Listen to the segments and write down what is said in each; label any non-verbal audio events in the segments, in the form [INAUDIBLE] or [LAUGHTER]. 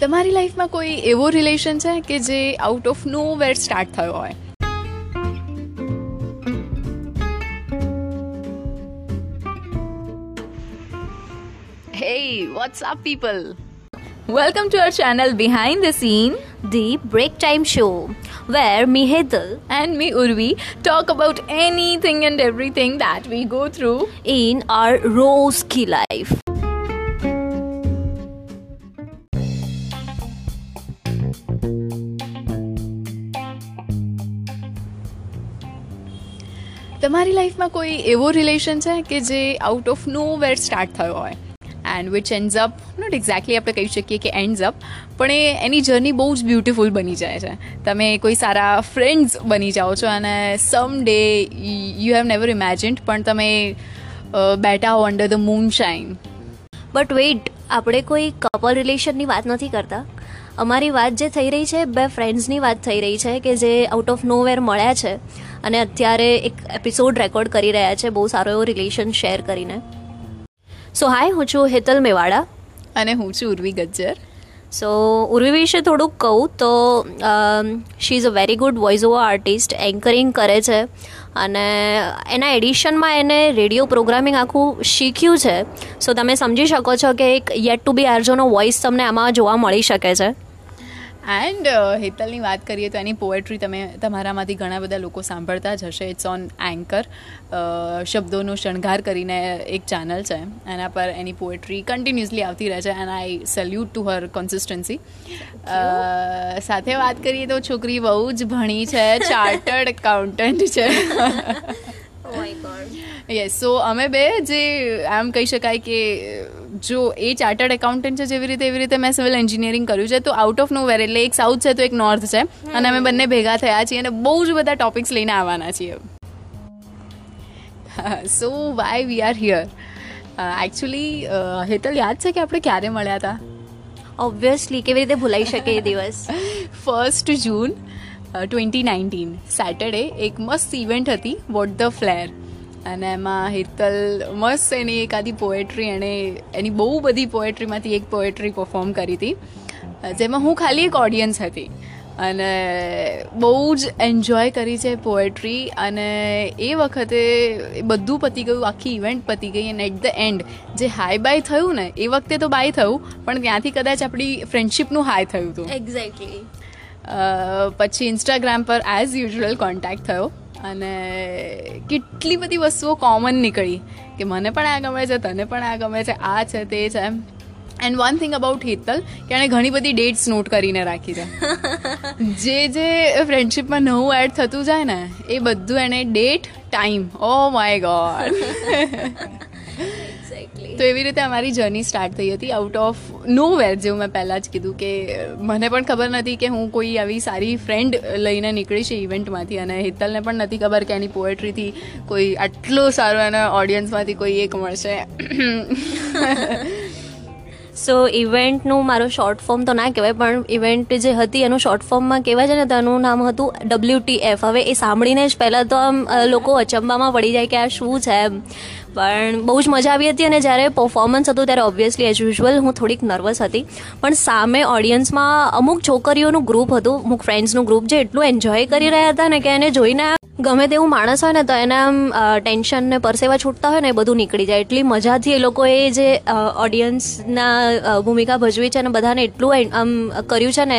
તમારી લાઈફમાં કોઈ એવો રિલેશન છે કે જે out of nowhere start થયો હોય Hey, what's up, people? Welcome to our channel Behind the Scene the Break Time Show, where me Hetal and me Urvi talk about anything and everything that we go through. in our Roski life. તમારી લાઈફમાં કોઈ એવો relation છે કે જે out of nowhere start થયો હોય and which ends up not exactly આપણે કહી શકીએ કે એન્ડ્સ અપ પણ એ એની જર્ની બહુ જ બ્યુટિફુલ બની જાય છે. તમે કોઈ સારા ફ્રેન્ડ્સ બની જાઓ છો અને some day you have never imagined પણ તમે બેઠા હો under the moonshine but wait આપણે કોઈ કપલ રિલેશનની વાત નથી કરતા. અમારી વાત જે થઈ રહી છે, બે ફ્રેન્ડ્સની વાત થઈ રહી છે કે જે આઉટ ઓફ નોવેર મળ્યા છે અને અત્યારે એક એપિસોડ રેકોર્ડ કરી રહ્યા છે, બહુ સારો એવો રિલેશન શેર કરીને. સો હાય હું છું હેતલ મેવાડા. અને હું છું ઉર્વી ગજ્જર. સો ઉર્વી વિશે થોડુંક કહું તો she is a very good voice over artist anchoring કરે છે. અને એના એડિશનમાં એને રેડિયો પ્રોગ્રામિંગ આખું શીખ્યું છે. સો તમે સમજી શકો છો કે એક યેટ ટુ બી આર્જોનો વોઇસ તમને આમાં જોવા મળી શકે છે. એન્ડ હેતલની વાત કરીએ તો એની પોએટ્રી તમે તમારામાંથી ઘણા બધા લોકો સાંભળતા જ હશે. ઇટ્સ ઓન એન્કર શબ્દોનો શણગાર કરીને એક ચેનલ છે. એના પર એની પોએટ્રી કન્ટિન્યુઅસલી આવતી રહે છે. And I salute to her consistency સાથે વાત કરીએ તો છોકરી બહુ જ ભણી છે. ચાર્ટર્ડ એકાઉન્ટન્ટ છે. [LAUGHS] યસ સો અમે બે જે આમ કહી શકાય કે જો એ ચાર્ટર્ડ એકાઉન્ટન્ટ છે જેવી રીતે એવી રીતે મેં સિવિલ એન્જિનિયરિંગ કર્યું છે તો આઉટ ઓફ નોવેર એટલે એક સાઉથ છે તો એક નોર્થ છે. અને અમે બંને ભેગા થયા છીએ અને બહુ જ બધા ટોપિક્સ લઈને આવવાના છીએ. So why we are here actually Hetal યાદ છે કે આપણે ક્યારે મળ્યા હતા? ઓબ્વિયસલી કેવી રીતે ભૂલાઈ શકે એ દિવસ? First June twenty nineteen Saturday એક મસ્ત ઇવેન્ટ હતી વોટ ધ ફ્લેર અને એમાં હિતલ મસ્ત એની એકાદી પોએટ્રી એણે એની બહુ બધી પોએટ્રીમાંથી એક પોએટ્રી પરફોર્મ કરી હતી. જેમાં હું ખાલી એક ઓડિયન્સ હતી. અને બહુ જ એન્જોય કરી છે પોએટ્રી અને એ વખતે એ બધું પતી ગયું આખી ઇવેન્ટ પતી ગઈ અને એટ ધ એન્ડ જે હાય બાય થયું ને એ વખતે તો બાય થયું પણ ત્યાંથી કદાચ આપણી ફ્રેન્ડશીપનું હાય થયું હતું. એક્ઝેક્ટલી પછી ઇન્સ્ટાગ્રામ પર એઝ યુઝ્યુઅલ કોન્ટેક્ટ થયો. અને કેટલી બધી વસ્તુઓ કોમન નીકળી કે મને પણ આ ગમે છે તને પણ આ ગમે છે આ છે તે છે and one thing about Hetal કે એણે ઘણી બધી ડેટ્સ નોટ કરીને રાખી છે. [LAUGHS] જે જે ફ્રેન્ડશિપમાં નવું એડ થતું જાય ને એ બધું એણે date time oh my God exactly તો એવી રીતે અમારી જર્ની સ્ટાર્ટ થઈ હતી આઉટ ઓફ નો વેર જેવું મેં પહેલાં જ કીધું કે મને પણ ખબર નથી કે હું કોઈ આવી સારી ફ્રેન્ડ લઈને નીકળી છે ઇવેન્ટમાંથી અને હિતલને પણ નથી ખબર કે એની પોએટ્રીથી કોઈ આટલો સારો એના ઓડિયન્સમાંથી કોઈ એક મળશે. [LAUGHS] સો ઇવેન્ટનું મારો શોર્ટ ફોર્મ તો ના કહેવાય પણ ઇવેન્ટ જે હતી એનું શોર્ટ ફોર્મમાં કહેવાય છે ને તેનું નામ હતું ડબલ્યુટી એફ હવે એ સાંભળીને જ પહેલાં તો આમ લોકો અચંબામાં પડી જાય કે આ શું છે એમ. પણ બહુ જ મજા આવી હતી અને જ્યારે પરફોર્મન્સ હતું ત્યારે ઓબ્વિયસલી એઝ યુઝ્યુઅલ હું થોડીક નર્વસ હતી. પણ સામે ઓડિયન્સમાં અમુક છોકરીઓનું ગ્રુપ હતું અમુક ફ્રેન્ડ્સનું ગ્રુપ જે એટલું એન્જોય કરી રહ્યા હતા ને કે એને જોઈને ગમે તેવું માણસ હોય ને તો એને આમ ટેન્શન ને પરસેવા છૂટતા હોય ને એ બધું નીકળી જાય. એટલી મજાથી એ લોકોએ જે ઓડિયન્સના ભૂમિકા ભજવી છે અને બધાને એટલું આમ કર્યું છે ને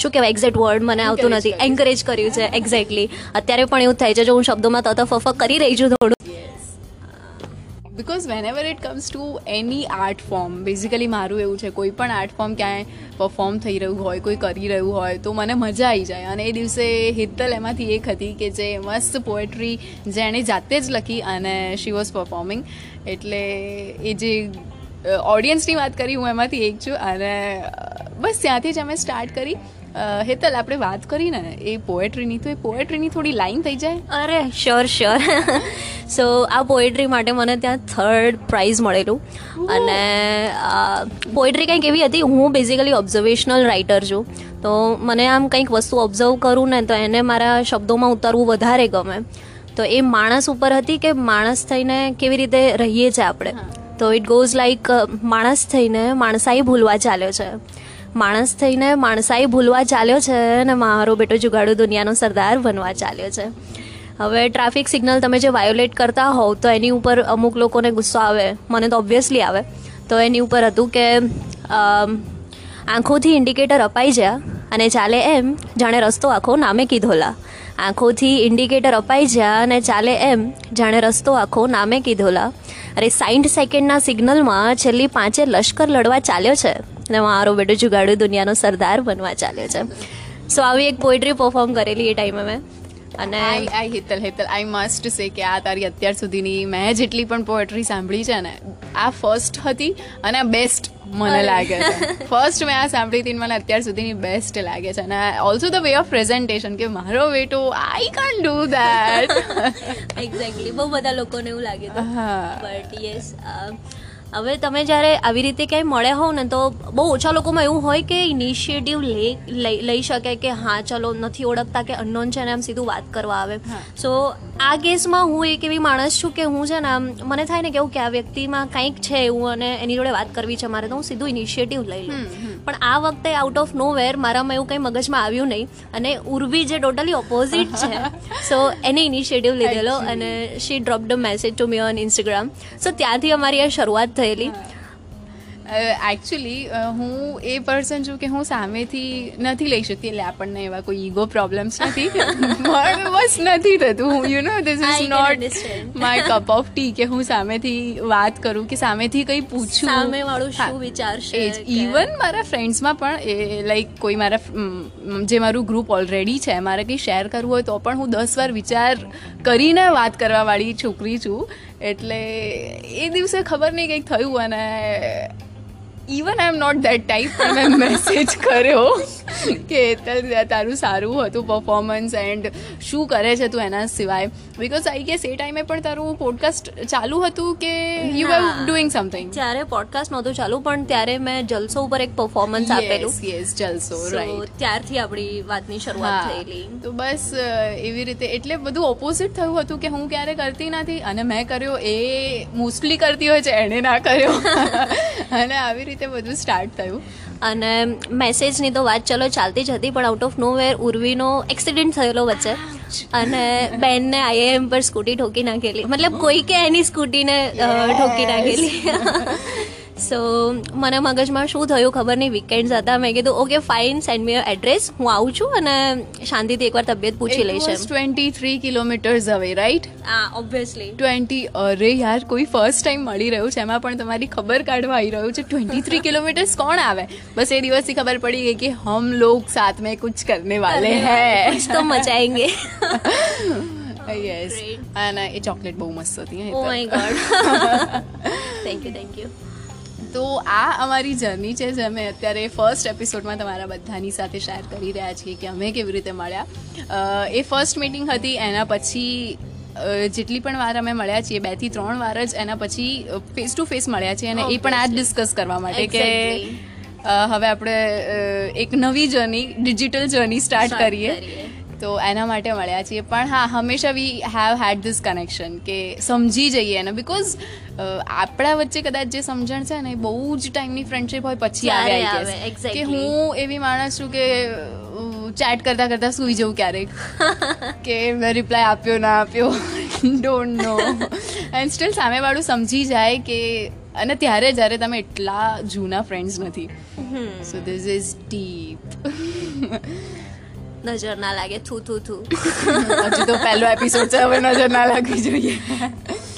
શું કહેવાય એક્ઝેક્ટ વર્ડ મને આવતું નથી. એન્કરેજ કર્યું છે એક્ઝેક્ટલી અત્યારે પણ એવું થાય છે. જો હું શબ્દોમાં તત ફફ કરી રહી છું થોડું because whenever it comes to any art form basically મારું એવું છે, કોઈ પણ આર્ટ ફોર્મ ક્યાંય પરફોર્મ થઈ રહ્યું હોય, કોઈ કરી રહ્યું હોય, તો મને મજા આવી જાય. અને એ દિવસે હિતલ એમાંથી એક હતી કે જે મસ્ત પોએટ્રી જેણે જાતે જ લખી અને શી વોઝ પરફોર્મિંગ એટલે એ જે ઓડિયન્સની વાત કરી, હું એમાંથી એક છું. અને બસ ત્યાંથી જ અમે સ્ટાર્ટ કરી. હેતલ, આપણે વાત કરી ને એ પોએટ્રીની તો એ પોએટ્રીની થોડી લાઈન થઈ જાય? અરે શ્યોર શ્યોર સો આ પોએટ્રી માટે મને ત્યાં થર્ડ પ્રાઇઝ મળેલું. અને પોએટ્રી કંઈક એવી હતી હું બેઝિકલી ઓબ્ઝર્વેશનલ રાઇટર છું. તો મને આમ કંઈક વસ્તુ ઓબ્ઝર્વ કરું ને તો એને મારા શબ્દોમાં ઉતારવું વધારે ગમે. તો એ માણસ ઉપર હતી કે માણસ થઈને કેવી રીતે રહીએ છીએ આપણે? તો ઇટ ગોઝ લાઈક માણસ થઈને માણસાઈ ભૂલવા ચાલ્યો છે. માણસ થઈને માણસાઈ ભૂલવા ચાલ્યો છે અને મારો બેટો જુગાડો દુનિયાનો સરદાર બનવા ચાલ્યો છે. હવે ટ્રાફિક સિગ્નલ તમે જે વાયોલેટ કરતા હોવ, તો એની ઉપર અમુક લોકોને ગુસ્સો આવે. મને તો ઓબ્વિયસલી આવે. તો એની ઉપર હતું કે આંખોથી ઇન્ડિકેટર અપાઈ જ્યા અને ચાલે એમ, જાણે રસ્તો આખો નામે કીધોલા આંખોથી ઇન્ડિકેટર અપાઈ જ્યા અને ચાલે એમ, જાણે રસ્તો આખો નામે કીધોલા અરે સાઠ સેકન્ડના સિગ્નલમાં છેલ્લી પાંચે લશ્કર લડવા ચાલ્યો છે. અને મારો બેટો જુગાડ્યું દુનિયાનો સરદાર બનવા ચાલ્યો છે. સો આવી એક પોએટ્રી પરફોર્મ કરેલી એ ટાઈમે મેં. અને I Hital Hital. I must say કે આ તારી અત્યાર સુધીની મેં જેટલી પણ પોએટ્રી સાંભળી છે ને આ ફર્સ્ટ હતી અને બેસ્ટ મને લાગે છે. ફર્સ્ટ મેં આ સાંભળી હતી મને અત્યાર સુધીની બેસ્ટ લાગે છે. અને also the way of presentation કે મારો બેટો આઈ કાન ડુ દેટ એક્ઝેક્ટલી બહુ બધા લોકોને એવું લાગે બટ યસ હવે તમે જ્યારે આવી રીતે ક્યાંય મળ્યા હોવ ને તો બહુ ઓછા લોકોમાં એવું હોય કે ઇનિશિયેટિવ લે લઈ શકે કે હા ચલો નથી ઓળખતા કે અનનોન છે ને આમ સીધું વાત કરવા આવે. સો આ કેસમાં હું એક એવી માણસ છું કે હું છે ને આમ મને થાય ને કેવું કે આ વ્યક્તિમાં કંઈક છે એવું અને એની જોડે વાત કરવી છે મારે તો હું સીધું ઇનિશિયેટિવ લઈ લઉં. પણ આ વખતે આઉટ ઓફ નો વેર મારામાં એવું કંઈ મગજમાં આવ્યું નહીં. અને ઉર્વી જે ટોટલી ઓપોઝિટ છે. સો એને ઇનિશિયેટિવ લીધેલો અને she drop the message to me on Instagram so ત્યાંથી અમારી આ શરૂઆત થયેલી. એકચ્યુઅલી હું એ પર્સન છું કે હું સામેથી નથી લઈ શકતી. એટલે આપણને એવા કોઈ ઈગો પ્રોબ્લેમ્સ નથી. [LAUGHS] પણ બસ નથી થતું. હું you know this is not my cup of tea કે હું સામેથી વાત કરું કે સામેથી કંઈ પૂછું. સામેવાળું શું હા. વિચારશે ઇવન મારા ફ્રેન્ડ્સમાં પણ એ લાઈક કોઈ મારા જે મારું ગ્રુપ ઓલરેડી છે મારે કંઈ શેર કરવું હોય તો પણ હું દસ વાર વિચાર કરીને વાત કરવાવાળી છોકરી છું. એટલે એ દિવસે ખબર નહીં કંઈક થયું અને even I am not that type પણ મેં મેસેજ કર્યો કે હેતલ, તારું સારું હતું પરફોર્મન્સ એન્ડ શું કરે છે તું એના સિવાય? બિકોઝ આઈ ગેસ એ ટાઈમે પણ તારું પોડકાસ્ટ ચાલુ હતું કે યુ આર. ડુઈંગ સમથિંગ ત્યારે પોડકાસ્ટ નહોતું ચાલુ પણ ત્યારે મેં જલસો ઉપર એક પરફોર્મન્સ આપેલું. યસ જલસો રાઈટ ત્યારથી આપણી વાતની શરૂઆત થયેલી. તો બસ એવી રીતે એટલે બધું ઓપોઝિટ થયું હતું કે હું ક્યારે કરતી નથી અને મેં કર્યો એ મોસ્ટલી કરતી હોય છે એણે ના કર્યો. [LAUGHS] અને આવી રીતે બધું સ્ટાર્ટ થયું. અને મેસેજની તો વાત ચલો ચાલતી જ હતી પણ આઉટ ઓફ નો વેર ઉર્વીનો એક્સિડન્ટ થયેલો વચ્ચે. અને બેનને આઈએમ પર સ્કૂટી ઠોકી નાખેલી. મતલબ કોઈ કે એની સ્કૂટીને ઠોકી નાખેલી. [LAUGHS] સો મને મગજમાં શું થયું ખબર નહીં. વીકેન્ડ્સ હતા. મેં કીધું okay fine send me address હું આવું છું અને શાંતિથી એકવાર તબિયત પૂછી લઈશ ટ્વેન્ટી થ્રી કિલોમીટર્સ હવે રાઈટ હા ઓબ્વિયસલી ટ્વેન્ટી અરે યાર કોઈ ફર્સ્ટ ટાઈમ મળી રહ્યું છે. એમાં પણ તમારી ખબર કાઢવા આવી રહ્યું છે. ટ્વેન્ટી થ્રી કિલોમીટર્સ કોણ આવે? બસ એ દિવસથી ખબર પડી ગઈ કે હમ લોગ સાથ મેં કુછ કરને વાલે હૈ. તો મચાએંગે યસ [LAUGHS] અને એ ચોકલેટ બહુ મસ્ત હતી ઓ my God thank you thank you તો આ અમારી જર્ની છે જે અમે અત્યારે ફર્સ્ટ એપિસોડમાં તમારા બધાની સાથે શેર કરી રહ્યા છીએ કે અમે કેવી રીતે મળ્યા. એ ફર્સ્ટ મીટિંગ હતી એના પછી જેટલી પણ વાર અમે મળ્યા છીએ બેથી ત્રણ વાર જ એના પછી ફેસ ટુ ફેસ મળ્યા છીએ અને એ પણ આ જ ડિસ્કસ કરવા માટે કે હવે આપણે એક નવી જર્ની ડિજિટલ જર્ની સ્ટાર્ટ કરીએ. કરીએ. તો એના માટે મળ્યા છીએ. પણ હા હંમેશા we have had this connection કે સમજી જઈએ એને. બિકોઝ આપણા વચ્ચે કદાચ જે સમજણ છે ને એ બહુ જ ટાઈમની ફ્રેન્ડશિપ હોય પછી આવે. કે હું એવી માણસ છું કે ચેટ કરતા કરતા સૂઈ જવું ક્યારેક. [LAUGHS] કે મેં રિપ્લાય આપ્યો ના આપ્યો ડોન્ટ નો એન્ડ સ્ટીલ સામેવાળું સમજી જાય કે અને ત્યારે જ્યારે તમે એટલા જૂના ફ્રેન્ડ્સ નથી. સો ધીસ ઇઝ ડીપ નજર ના લાગે. થુ થુ થુ. હજી તો પહેલો એપિસોડ છે હવે નજર ના લાગવી જોઈએ.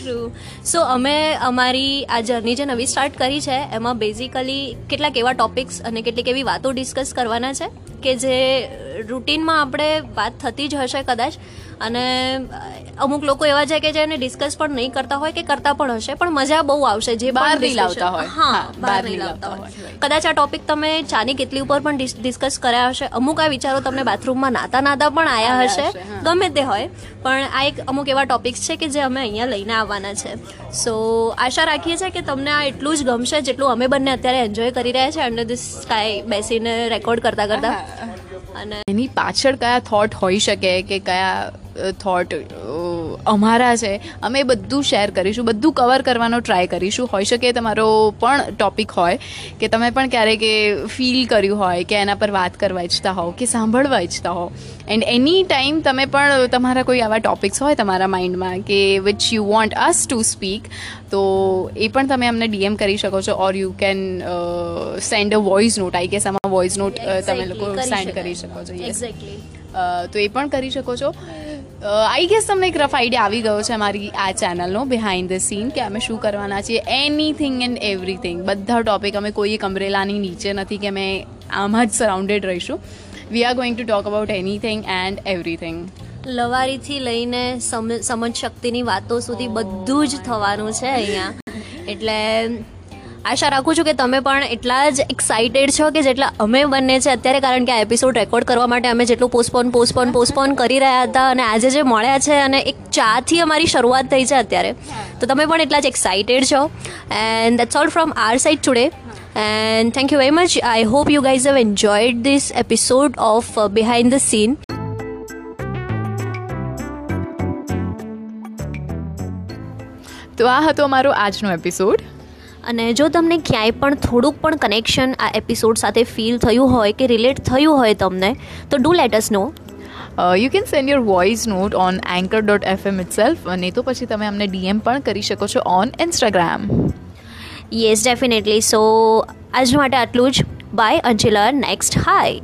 ટ્રુ સો અમે અમારી આ જર્ની જે નવી સ્ટાર્ટ કરી છે. એમાં બેઝિકલી કેટલાક એવા ટોપિક્સ અને કેટલીક એવી વાતો ડિસ્કસ કરવાના છે કે જે રૂટીનમાં આપણે વાત થતી જ હશે કદાચ. અને અમુક લોકો એવા છે કે જેને ડિસ્કસ પણ નહીં કરતા હોય કે કરતા પણ હશે પણ મજા બહુ આવશે જે બહાર નહીં લાવતા હોય. હા બહાર નહીં લાવતા હોય, કદાચ આ ટોપિક તમે ચાની કેટલી ઉપર પણ ડિસ્કસ કર્યા હશે. અમુક આ વિચારો તમને બાથરૂમમાં નાતા નાતા પણ આયા આવ્યા હશે. હશે, ગમે તે હોય. પણ આ એક અમુક એવા ટોપિક્સ છે કે જે અમે અહીંયા લઈને આવવાના છે. સો આશા રાખીએ છીએ કે તમને આ એટલું જ ગમશે જેટલું અમે બંને અત્યારે એન્જોય કરી રહ્યા છે અંડર ધીસ સ્કાય બેસીને રેકોર્ડ કરતા કરતા. અને એની પાછળ કયા થોટ હોઈ શકે કે કયા થોટ અમારા છે અમે બધું શેર કરીશું બધું કવર કરવાનો ટ્રાય કરીશું. હોઈ શકે તમારો પણ ટોપિક હોય કે તમે પણ ક્યારેક એ ફીલ કર્યું હોય કે એના પર વાત કરવા ઈચ્છતા હોવ કે સાંભળવા ઈચ્છતા હો એન્ડ એની ટાઈમ તમે પણ તમારા કોઈ આવા ટોપિક્સ હોય તમારા માઇન્ડમાં કે which you want us to speak તો એ પણ તમે અમને ડીએમ કરી શકો છો or you can send a voice note I guess આમાં વોઇસ નોટ તમે લોકો સેન્ડ કરી શકો છો એક્ઝેક્ટલી તો એ પણ કરી શકો છો. આઈ ગેસ તમને એક રફ આઈડિયા આવી ગયો છે મારી આ ચેનલનો બિહાઇન્ડ ધ સીન કે અમે શું કરવાના છીએ એનીથિંગ એન્ડ એવરીથિંગ બધા ટોપિક અમે કોઈ એક અમરેલાની નીચે નથી કે અમે આમાં જ સરાઉન્ડેડ રહીશું. We are going to talk about anything and everything લવારીથી લઈને સમ સમજ શક્તિની વાતો સુધી બધું જ થવાનું છે અહીંયા. એટલે આશા રાખું છું કે તમે પણ એટલા જ એક્સાઇટેડ છો કે જેટલા અમે બંને છે અત્યારે, કારણ કે આ એપિસોડ રેકોર્ડ કરવા માટે અમે જેટલું પોસ્ટપોન પોસ્ટપોન પોસ્ટપોન કરી રહ્યા હતા અને આજે જે મળ્યા છે અને એક ચાથી અમારી શરૂઆત થઈ છે અત્યારે. તો તમે પણ એટલા જ એક્સાઇટેડ છો. And that's all from our side today and thank you very much I hope you guys have enjoyed this episode of behind the scene તો આ હતો અમારો આજનો એપિસોડ અને જો તમને ક્યાંય પણ થોડુંક પણ કનેક્શન આ એપિસોડ સાથે ફીલ થયું હોય કે રિલેટ થયું હોય તમને તો do let us know you can send your voice note on Anchor dot F M itself અને તો પછી તમે અમને ડીએમ પણ કરી શકો છો on Instagram yes definitely so આજ માટે આટલું જ. By અંચિલ next hi